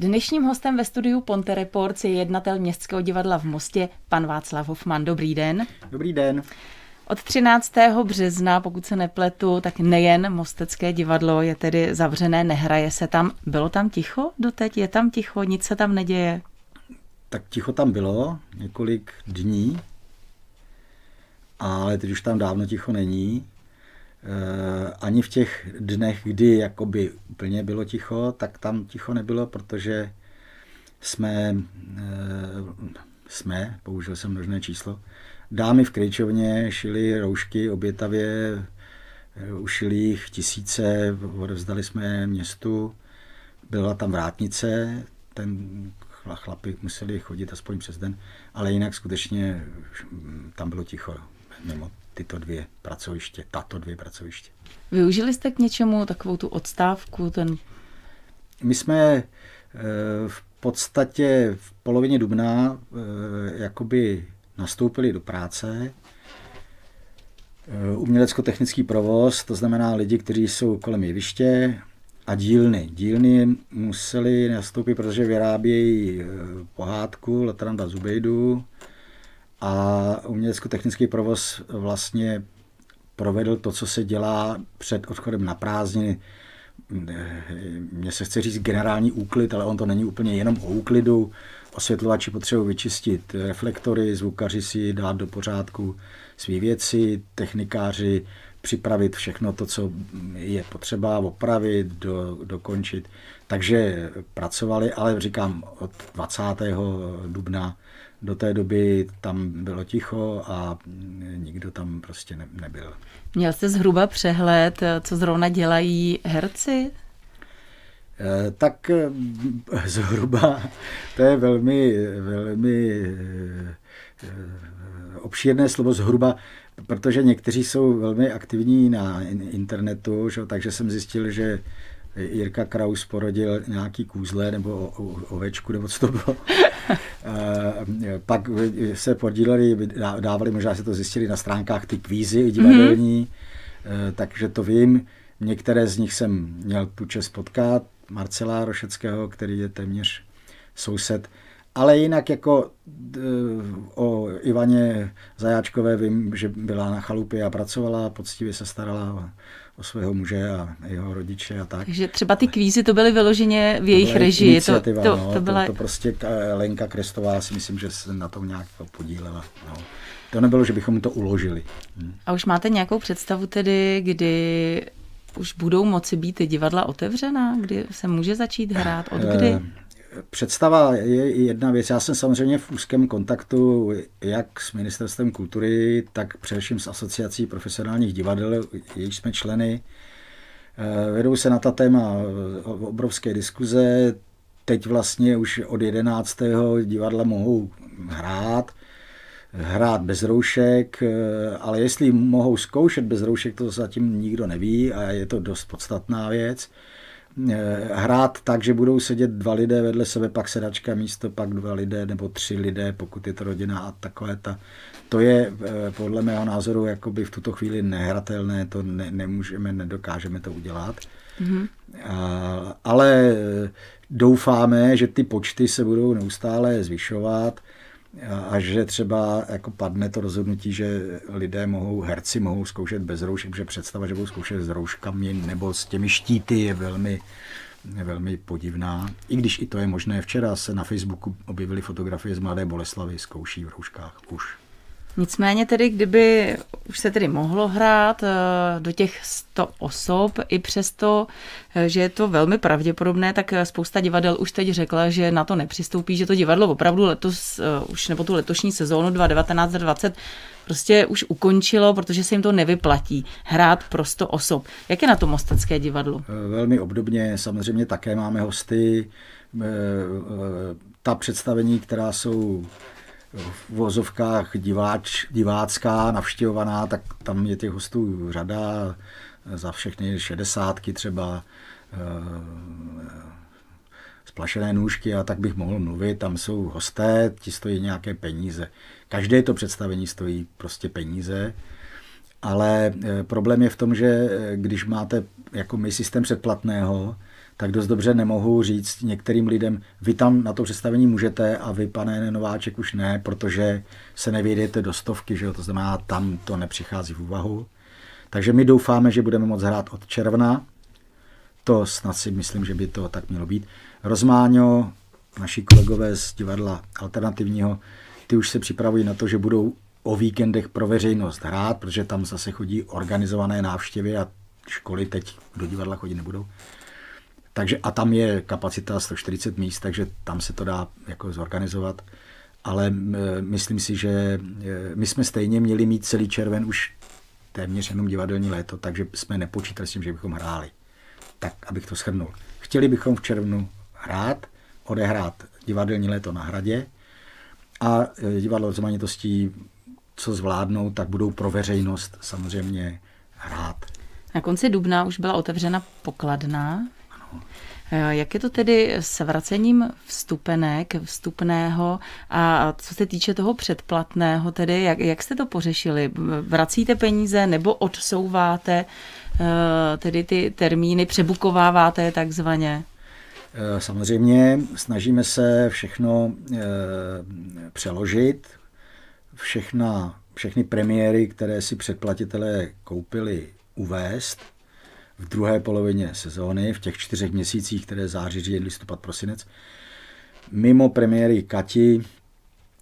Dnešním hostem ve studiu Ponte Reports je jednatel Městského divadla v Mostě, pan Václav Hofman. Dobrý den. Dobrý den. Od 13. března, pokud se nepletu, tak nejen Mostecké divadlo je tedy zavřené, nehraje se tam. Bylo tam ticho doteď? Je tam ticho? Nic se tam neděje? Tak ticho tam bylo několik dní, ale teď už tam dávno ticho není. E, ani v těch dnech, kdy jakoby úplně bylo ticho, tak tam ticho nebylo, protože jsme, e, jsme, použil jsem množné číslo, dámy v Krejčovně šily roušky obětavě, eh, ušili jich tisíce, odevzdali jsme městu, byla tam vrátnice, ten chlapi museli chodit aspoň přes den, ale jinak skutečně hm, tam bylo ticho mimo tyto dvě pracoviště, tato dvě pracoviště. Využili jste k něčemu takovou tu odstávku? Ten... My jsme eh, v podstatě v polovině dubna eh, jakoby nastoupili do práce. Eh, umělecko-technický provoz, to znamená lidi, kteří jsou kolem jeviště a dílny. Dílny museli nastoupit, protože vyrábějí pohádku Latranda Zubejdu, a umělecko-technický provoz vlastně provedl to, co se dělá před odchodem na prázdniny. Mně se chce říct generální úklid, ale on to není úplně jenom o úklidu. Osvětlovači potřebují vyčistit reflektory, zvukaři si dát do pořádku své věci, technikáři připravit všechno to, co je potřeba opravit, do, dokončit. Takže pracovali, ale říkám, od 20. dubna do té doby tam bylo ticho a nikdo tam prostě ne, nebyl. Měl jste zhruba přehled, co zrovna dělají herci? Eh, tak eh, zhruba to je velmi, velmi eh, obšírné slovo zhruba, protože někteří jsou velmi aktivní na internetu, že, takže jsem zjistil, že Jirka Kraus porodil nějaký kůzle nebo ovečku, nebo co to bylo. Pak se podíleli, dávali, možná se to zjistili na stránkách ty kvízy divadelní, mm-hmm. takže to vím. Některé z nich jsem měl tu čest potkat, Marcela Rošeckého, který je téměř soused. Ale jinak jako o Ivaně Zajáčkové vím, že byla na chalupě a pracovala, poctivě se starala o svého muže a jeho rodiče a tak. Takže třeba ty kvízy to byly vyloženě v jejich režii. To, to, no, to, byla... to, to prostě Lenka Krestová si myslím, že se na tom nějak podílela. No. To nebylo, že bychom to uložili. Hm. A už máte nějakou představu tedy, kdy už budou moci být ty divadla otevřená, kdy se může začít hrát, od kdy? Eh, Představa je jedna věc. Já jsem samozřejmě v úzkém kontaktu jak s Ministerstvem kultury, tak především s Asociací profesionálních divadel, jejíž jsme členy. Eh, vedou se na ta téma obrovské diskuze. Teď vlastně už od 11. divadla mohou hrát, hrát bez roušek, eh, ale jestli mohou zkoušet bez roušek, to zatím nikdo neví a je to dost podstatná věc. Eh, hrát tak, že budou sedět dva lidé vedle sebe, pak sedačka místo, pak dva lidé nebo tři lidé, pokud je to rodina a takové ta. To je eh, podle mého názoru jakoby v tuto chvíli nehratelné, to ne, nemůžeme, nedokážeme to udělat. Mm-hmm. A, ale eh, doufáme, že ty počty se budou neustále zvyšovat a že třeba jako padne to rozhodnutí, že lidé mohou, herci mohou zkoušet bez roušek, že představa, že budou zkoušet s rouškami nebo s těmi štíty je velmi, velmi podivná. I když i to je možné. Včera se na Facebooku objevily fotografie z Mladé Boleslavy, zkouší v rouškách už. Nicméně tedy, kdyby už se tedy mohlo hrát eh, do těch 100 osob, i přesto, eh, že je to velmi pravděpodobné, tak eh, spousta divadel už teď řekla, že na to nepřistoupí, že to divadlo opravdu letos, už nebo tu letošní sezónu 2019-2020 prostě už ukončilo, protože se jim to nevyplatí hrát pro 100 osob. Jak je na to Mostecké divadlo? Velmi obdobně, samozřejmě také máme hosty. Ta představení, která jsou v vozovkách diváč, divácká, navštěvovaná, tak tam je těch hostů řada, za všechny šedesátky třeba, splašené nůžky a tak bych mohl mluvit. Tam jsou hosté, ti stojí nějaké peníze. Každé to představení stojí prostě peníze, ale problém je v tom, že když máte jako my systém předplatného, tak dost dobře nemohu říct některým lidem, vy tam na to představení můžete a vy, pane Nováček, už ne, protože se nevědějete do stovky, že jo? to znamená, tam to nepřichází v úvahu. Takže my doufáme, že budeme moct hrát od června. To snad si myslím, že by to tak mělo být. Rozmáňo, naši kolegové z divadla alternativního, ty už se připravují na to, že budou o víkendech pro veřejnost hrát, protože tam zase chodí organizované návštěvy a školy teď do divadla chodit nebudou. Takže a tam je kapacita 140 míst, takže tam se to dá jako zorganizovat. Ale myslím si, že e, my jsme stejně měli mít celý červen už téměř jenom divadelní léto, takže jsme nepočítali s tím, že bychom hráli. Tak, abych to shrnul. Chtěli bychom v červnu hrát, odehrát divadelní léto na hradě a e, divadlo rozmanitostí, co zvládnou, tak budou pro veřejnost samozřejmě hrát. Na konci dubna už byla otevřena pokladna. Ano. E, jak je to tedy s vracením vstupenek, vstupného a co se týče toho předplatného, tedy jak, jak jste to pořešili? Vracíte peníze nebo odsouváte e, tedy ty termíny, přebukováváte takzvaně? Eh, samozřejmě snažíme se všechno eh, přeložit, všechna, všechny premiéry, které si předplatitelé koupili, uvést v druhé polovině sezóny, v těch čtyřech měsících, které září, říjen, listopad, prosinec. Mimo premiéry Kati,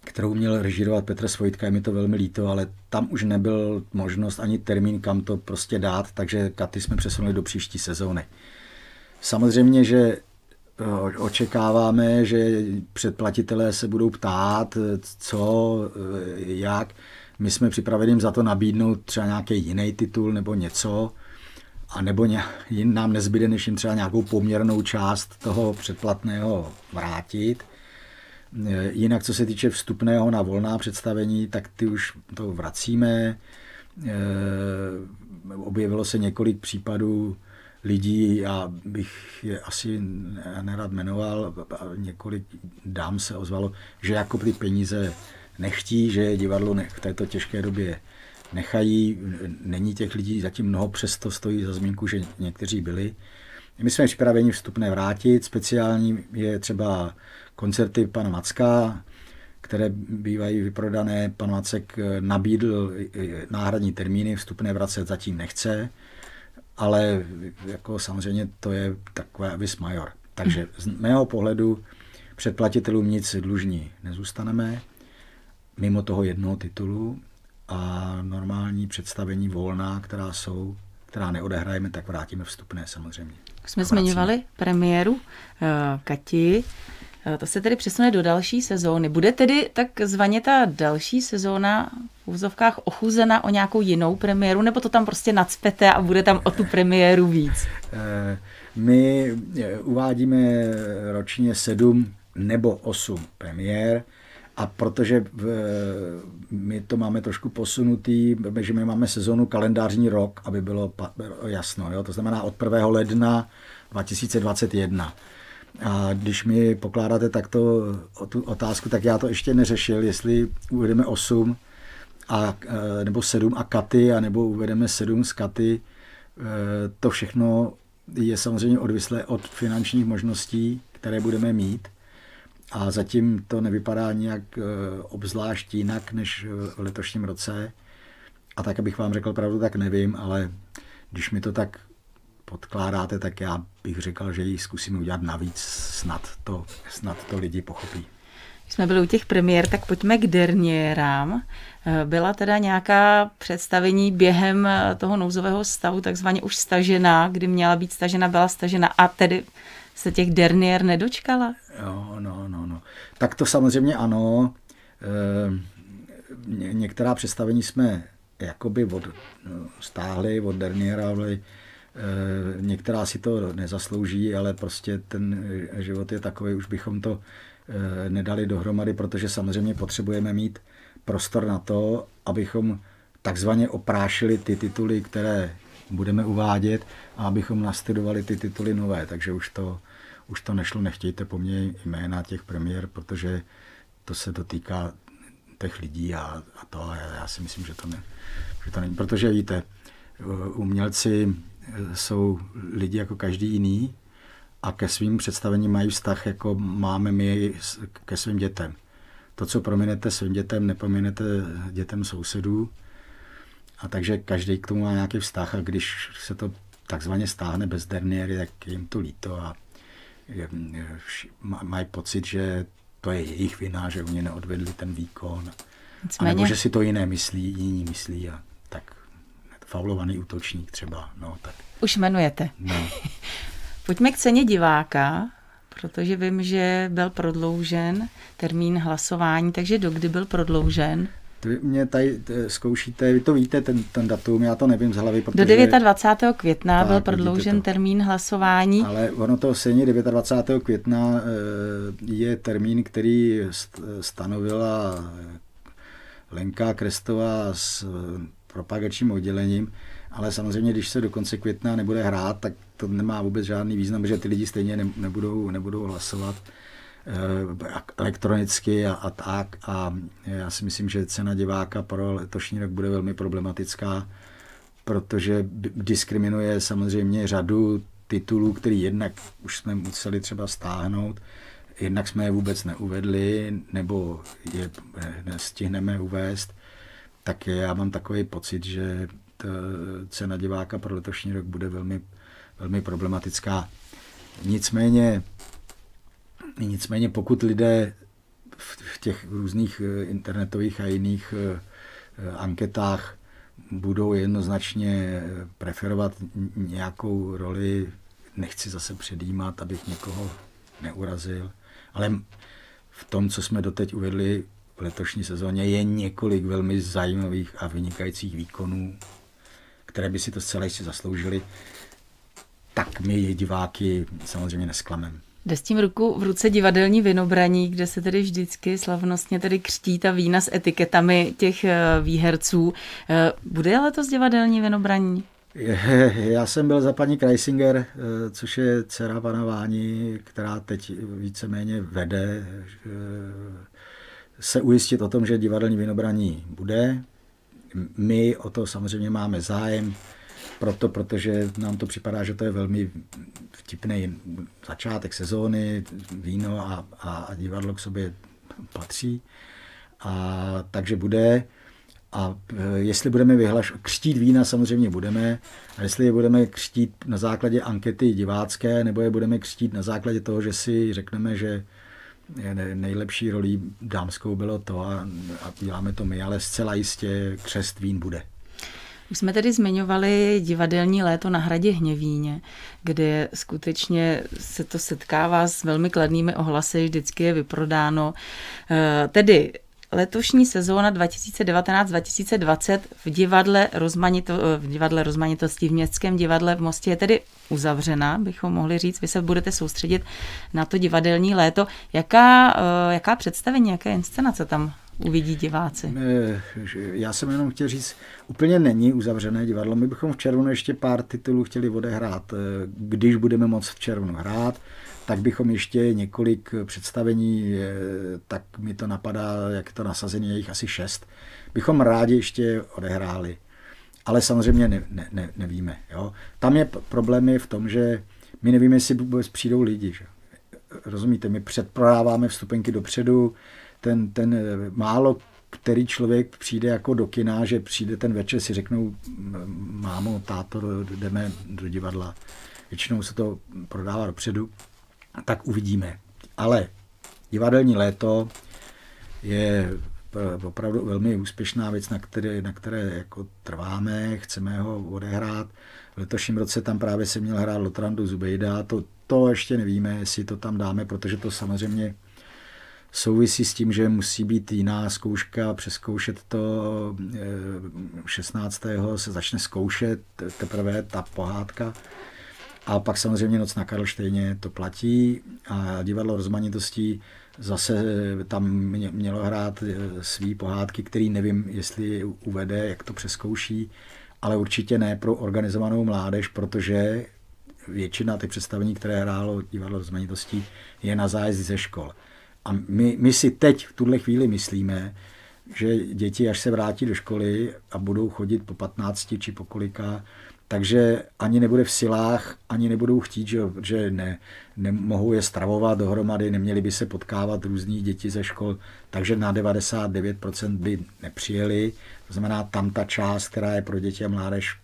kterou měl režirovat Petr Svojtka, je mi to velmi líto, ale tam už nebyl možnost ani termín, kam to prostě dát, takže Katy jsme přesunuli do příští sezóny. Samozřejmě, že očekáváme, že předplatitelé se budou ptát, co, jak. My jsme připraveni za to nabídnout třeba nějaký jiný titul nebo něco, a nebo jim nám nezbyde, než jim třeba nějakou poměrnou část toho předplatného vrátit. Jinak, co se týče vstupného na volná představení, tak ty už to vracíme. Objevilo se několik případů, lidí, já bych je asi nerad jmenoval, několik dám se ozvalo, že jako ty peníze nechtí, že divadlo v této těžké době nechají. Není těch lidí zatím mnoho, přesto stojí za zmínku, že někteří byli. My jsme připraveni vstupné vrátit. Speciální je třeba koncerty pana Macka, které bývají vyprodané. Pan Macek nabídl náhradní termíny, vstupné vracet zatím nechce ale jako samozřejmě to je takové vis major. Takže z mého pohledu předplatitelům nic dlužní nezůstaneme, mimo toho jednoho titulu a normální představení volná, která jsou, která neodehrajeme, tak vrátíme vstupné samozřejmě. Jsme zmiňovali premiéru uh, Kati. Eh, to se tedy přesune do další sezóny. Bude tedy takzvaně ta další sezóna v úzovkách ochuzena o nějakou jinou premiéru, nebo to tam prostě nadspete a bude tam o tu premiéru víc? Eh, my uvádíme ročně sedm nebo osm premiér, a protože my to máme trošku posunutý, že my máme sezónu kalendářní rok, aby bylo jasno. Jo? To znamená od 1. ledna 2021. A když mi pokládáte takto o tu otázku, tak já to ještě neřešil, jestli uvedeme 8 a, e, nebo 7 a katy, a nebo uvedeme 7 z katy. E, to všechno je samozřejmě odvislé od finančních možností, které budeme mít. A zatím to nevypadá nějak e, obzvlášť jinak než v letošním roce. A tak, abych vám řekl pravdu, tak nevím, ale když mi to tak podkládáte, tak já bych řekl, že ji zkusím udělat navíc, snad to, snad to lidi pochopí. Když jsme byli u těch premiér, tak pojďme k derniérám. Byla teda nějaká představení během toho nouzového stavu takzvaně už stažená, kdy měla být stažena, byla stažena a tedy se těch derniér nedočkala? Jo, no, no, no. Tak to samozřejmě ano. E, některá představení jsme jakoby od, no, stáhli od derniéra, ale Eh, některá si to nezaslouží, ale prostě ten život je takový, už bychom to eh, nedali dohromady, protože samozřejmě potřebujeme mít prostor na to, abychom takzvaně oprášili ty tituly, které budeme uvádět a abychom nastudovali ty tituly nové. Takže už to, už to nešlo, nechtějte po mně jména těch premiér, protože to se dotýká těch lidí a, a to a já si myslím, že to, ne, že to není. Protože víte, umělci jsou lidi jako každý jiný a ke svým představením mají vztah, jako máme my ke svým dětem. To, co prominete svým dětem, neprominete dětem sousedů. A takže každý k tomu má nějaký vztah a když se to takzvaně stáhne bez derniéry, tak jim to líto a mají pocit, že to je jejich vina, že oni neodvedli ten výkon. Nicméně... A nebo že si to jiné myslí, jiní myslí a tak faulovaný útočník třeba. No, tak. Už jmenujete. No. Pojďme k ceně diváka, protože vím, že byl prodloužen termín hlasování, takže dokdy byl prodloužen? Vy mě tady zkoušíte, vy to víte, ten, ten datum, já to nevím z hlavy. Protože, Do 29. května tak, byl prodloužen termín hlasování. Ale ono to stejně 29. května eh, je termín, který stanovila Lenka Krestová s eh, propagačním oddělením, ale samozřejmě, když se do konce května nebude hrát, tak to nemá vůbec žádný význam, že ty lidi stejně nebudou, nebudou hlasovat eh, elektronicky a, a tak. A já si myslím, že cena diváka pro letošní rok bude velmi problematická, protože diskriminuje samozřejmě řadu titulů, který jednak už jsme museli třeba stáhnout, jednak jsme je vůbec neuvedli, nebo je nestihneme uvést, tak já mám takový pocit, že ta cena diváka pro letošní rok bude velmi, velmi problematická. Nicméně, nicméně pokud lidé v těch různých eh, internetových a jiných eh, anketách budou jednoznačně preferovat nějakou roli, nechci zase předjímat, abych někoho neurazil, ale v tom, co jsme doteď uvedli v letošní sezóně, je několik velmi zajímavých a vynikajících výkonů, které by si to zcela jistě zasloužili, tak my diváky samozřejmě nesklameme. Jde s tím ruku v ruce divadelní vinobraní, kde se tedy vždycky slavnostně tedy křtí ta vína s etiketami těch eh, výherců. Eh, bude letos divadelní vinobraní? Já jsem byl za paní Kreisinger, eh, což je dcera pana Váni, která teď víceméně vede se ujistit o tom, že divadelní vinobraní bude. My o to samozřejmě máme zájem, proto, protože nám to připadá, že to je velmi vtipný začátek sezóny, víno a, a, a divadlo k sobě patří. A takže bude. A e, jestli budeme vyhlaš, křtít vína, samozřejmě budeme. A jestli je budeme křtít na základě ankety divácké, nebo je budeme křtít na základě toho, že si řekneme, že nejlepší rolí dámskou bylo to a, a děláme to my, ale zcela jistě křest vín bude. Už jsme tedy zmiňovali divadelní léto na hradě Hněvíně, kde skutečně se to setkává s velmi kladnými ohlasy, vždycky je vyprodáno. E, tedy letošní sezóna 2019-2020 v divadle, rozmanito, v divadle rozmanitosti v Městském divadle v Mostě je tedy uzavřena, bychom mohli říct. Vy se budete soustředit na to divadelní léto. Jaká, eh, jaká představení, jaké inscenace tam uvidí diváci? Eh, já jsem jenom chtěl říct, úplně není uzavřené divadlo. My bychom v červnu ještě pár titulů chtěli odehrát, eh, když budeme moct v červnu hrát tak bychom ještě několik představení, tak mi to napadá, jak to nasazení, je jich asi šest, bychom rádi ještě odehráli. Ale samozřejmě ne, ne, ne, nevíme. Jo? Tam je problém je v tom, že my nevíme, jestli vůbec přijdou lidi. Že? Rozumíte, my předprodáváme vstupenky dopředu, ten, ten málo který člověk přijde jako do kina, že přijde ten večer, si řeknou, mámo, táto, jdeme do divadla. Většinou se to prodává dopředu tak uvidíme. Ale divadelní léto je opravdu velmi úspěšná věc, na které, na které jako trváme, chceme ho odehrát. V letošním roce tam právě se měl hrát Lotrandu Zubejda, to, to ještě nevíme, jestli to tam dáme, protože to samozřejmě souvisí s tím, že musí být jiná zkouška, přeskoušet to 16. Eh, se začne zkoušet teprve ta pohádka a pak samozřejmě Noc na Karlštejně to platí a divadlo rozmanitostí zase tam mělo hrát eh, svý pohádky, který nevím, jestli uvede, jak to přeskouší, ale určitě ne pro organizovanou mládež, protože většina těch představení, které hrálo divadlo rozmanitostí, je na zájezd ze škol. A my, my si teď v tuhle chvíli myslíme, že děti, až se vrátí do školy a budou chodit po 15 či po kolika, takže ani nebude v silách, ani nebudou chtít, že, že ne, nemohou je stravovat dohromady, neměli by se potkávat různí děti ze škol, takže na 99% by nepřijeli. To znamená, tam ta část, která je pro děti a mládež,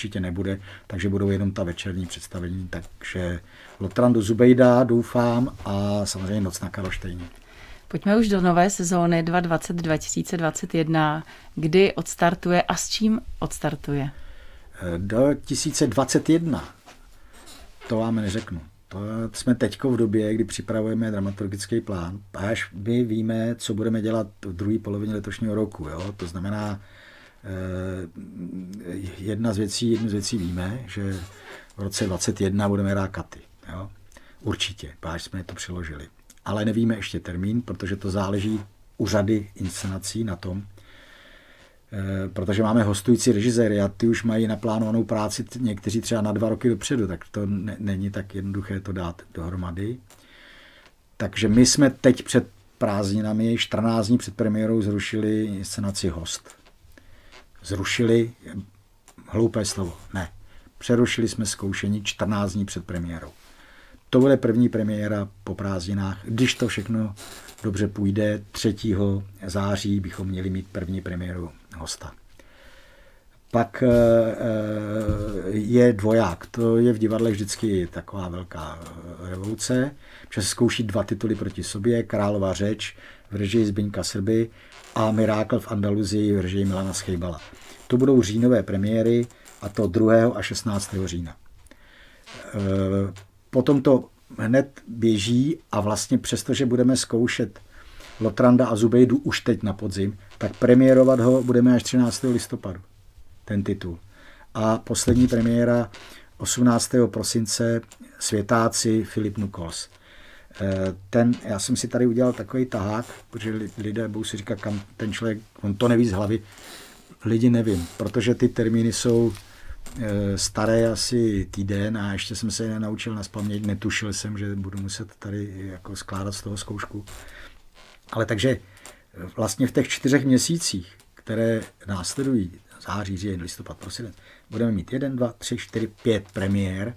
určitě nebude, takže budou jenom ta večerní představení. Takže Lotrandu Zubejda doufám a samozřejmě Noc na Karlštejně. Pojďme už do nové sezóny 2020-2021. Kdy odstartuje a s čím odstartuje? Do 2021. To vám neřeknu. To jsme teď v době, kdy připravujeme dramaturgický plán. A až my víme, co budeme dělat v druhé polovině letošního roku. Jo? To znamená, jedna z věcí, jednu z věcí víme, že v roce 2021 budeme hrát katy. Jo? Určitě, až jsme to přiložili. Ale nevíme ještě termín, protože to záleží u řady inscenací na tom, Eh, protože máme hostující režiséry a ty už mají naplánovanou práci někteří třeba na dva roky dopředu, tak to ne, není tak jednoduché to dát dohromady. Takže my jsme teď před prázdninami, 14 dní před premiérou, zrušili inscenaci Host. Zrušili, hloupé slovo, ne. Přerušili jsme zkoušení 14 dní před premiérou. To bude první premiéra po prázdninách. Když to všechno dobře půjde, 3. září bychom měli mít první premiéru hosta. Pak eh, eh, je dvoják. To je v divadle vždycky taková velká eh, revoluce, se zkouší dva tituly proti sobě. Králová řeč v režii Zbyňka Srby a Mirákl v Andaluzii v režii Milana Schejbala. To budou říjnové premiéry a to 2. a 16. října. Potom to hned běží a vlastně přesto, že budeme zkoušet Lotranda a Zubejdu už teď na podzim, tak premiérovat ho budeme až 13. listopadu, ten titul. A poslední premiéra 18. prosince Světáci Filip Nukols. Eh, ten, já jsem si tady udělal takový tahák, protože lidé budou si říkat, kam ten člověk, on to neví z hlavy. Lidi nevím, protože ty termíny jsou eh, staré asi týden a ještě jsem se je nenaučil na spaměť, netušil jsem, že budu muset tady jako skládat z toho zkoušku. Ale takže vlastně v těch čtyřech měsících, které následují, září, říjen, listopad, prosinec, budeme mít jeden, dva, tři, čtyři, pět premiér.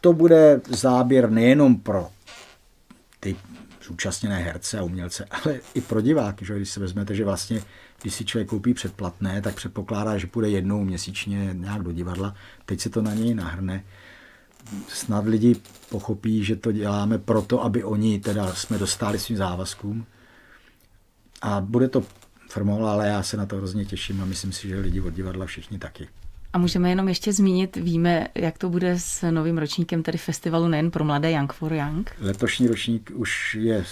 To bude záběr nejenom pro ty zúčastněné herce a umělce, ale i pro diváky, že když se vezmete, že vlastně, když si člověk koupí předplatné, tak předpokládá, že půjde jednou měsíčně nějak do divadla, teď se to na něj nahrne. Snad lidi pochopí, že to děláme proto, aby oni teda jsme dostali svým závazkům, a bude to formou, ale já se na to hrozně těším a myslím si, že lidi od divadla všichni taky. A můžeme jenom ještě zmínit, víme, jak to bude s novým ročníkem tedy festivalu nejen pro mladé Young for Young? Letošní ročník už je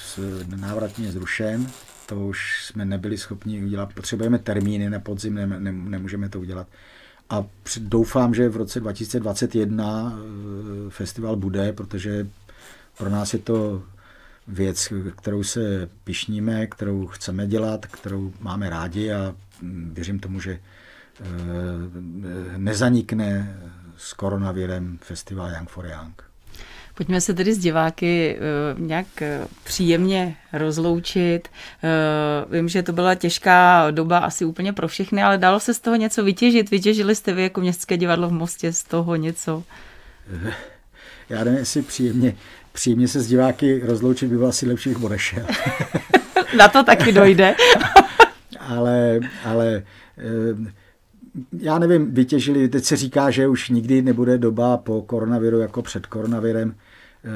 návratně zrušen, to už jsme nebyli schopni udělat. Potřebujeme termíny na podzim, ne, ne, nemůžeme to udělat. A doufám, že v roce 2021 eh, festival bude, protože pro nás je to věc, kterou se pišníme, kterou chceme dělat, kterou máme rádi a věřím tomu, že nezanikne s koronavirem festival Young for Young. Pojďme se tedy s diváky uh, nějak uh, příjemně rozloučit. Vím, že to byla těžká doba asi úplně pro všechny, ale dalo se z toho něco vytěžit? Vytěžili jste vy jako Městské divadlo v Mostě z toho něco? Já nevím, jestli příjemně příjemně se s diváky rozloučit by bylo asi lepší, bych odešel. Na to taky dojde. ale, ale eh, já nevím, vytěžili, teď se říká, že už nikdy nebude doba po koronaviru jako před koronavirem. Eh,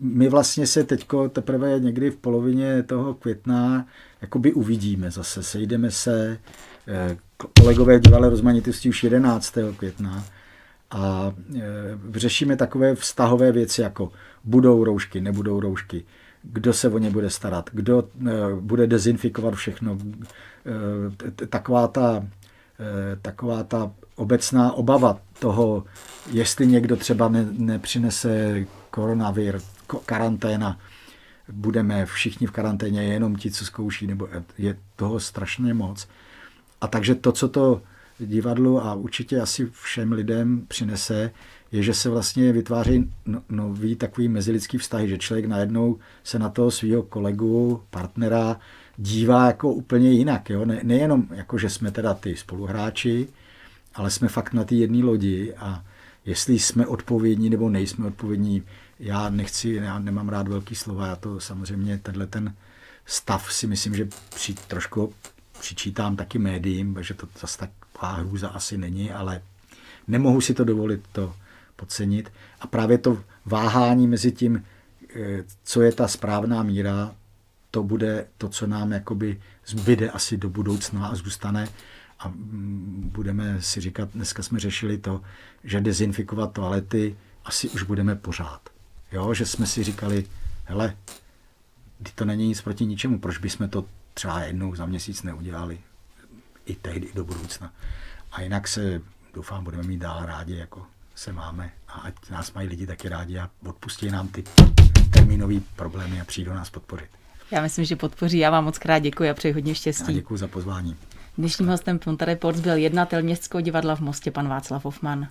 my vlastně se teďko teprve někdy v polovině toho května jakoby uvidíme zase, sejdeme se, eh, kolegové dělali rozmanitosti už 11. května a řešíme takové vztahové věci jako budou roušky, nebudou roušky, kdo se o ně bude starat, kdo eh, bude dezinfikovat všechno. Eh, taková ta, eh, taková ta obecná obava toho, jestli někdo třeba ne, nepřinese koronavir, karanténa, budeme všichni v karanténě, jenom ti, co zkouší, nebo je toho strašně moc. A takže to, co to divadlu a určitě asi všem lidem přinese, je, že se vlastně vytváří no, nový takový mezilidský vztahy, že člověk najednou se na toho svého kolegu, partnera dívá jako úplně jinak. Jo? Ne, nejenom jako, že jsme teda ty spoluhráči, ale jsme fakt na té jedné lodi a jestli jsme odpovědní nebo nejsme odpovědní, já nechci, já nemám rád velký slova, já to samozřejmě, tenhle ten stav si myslím, že při, trošku přičítám taky médiím, že to zase taková hrůza asi není, ale nemohu si to dovolit to podcenit. A právě to váhání mezi tím, eh, co je ta správná míra, to bude to, co nám jakoby zbyde asi do budoucna a zůstane. A mm, budeme si říkat, dneska jsme řešili to, že dezinfikovat toalety asi už budeme pořád. Jo, že jsme si říkali, hele, to není nic proti ničemu, proč bychom to třeba jednou za měsíc neudělali i tehdy, i do budoucna. A jinak se, doufám, budeme mít dál rádi, jako se máme a ať nás mají lidi taky rádi a odpustí nám ty termínové problémy a přijdou nás podpořit. Já myslím, že podpoří. Já vám moc krát děkuji a přeji hodně štěstí. Já děkuji za pozvání. Dnešním hostem Ponta Reports byl jednatel Městského divadla v Mostě, pan Václav Hoffman.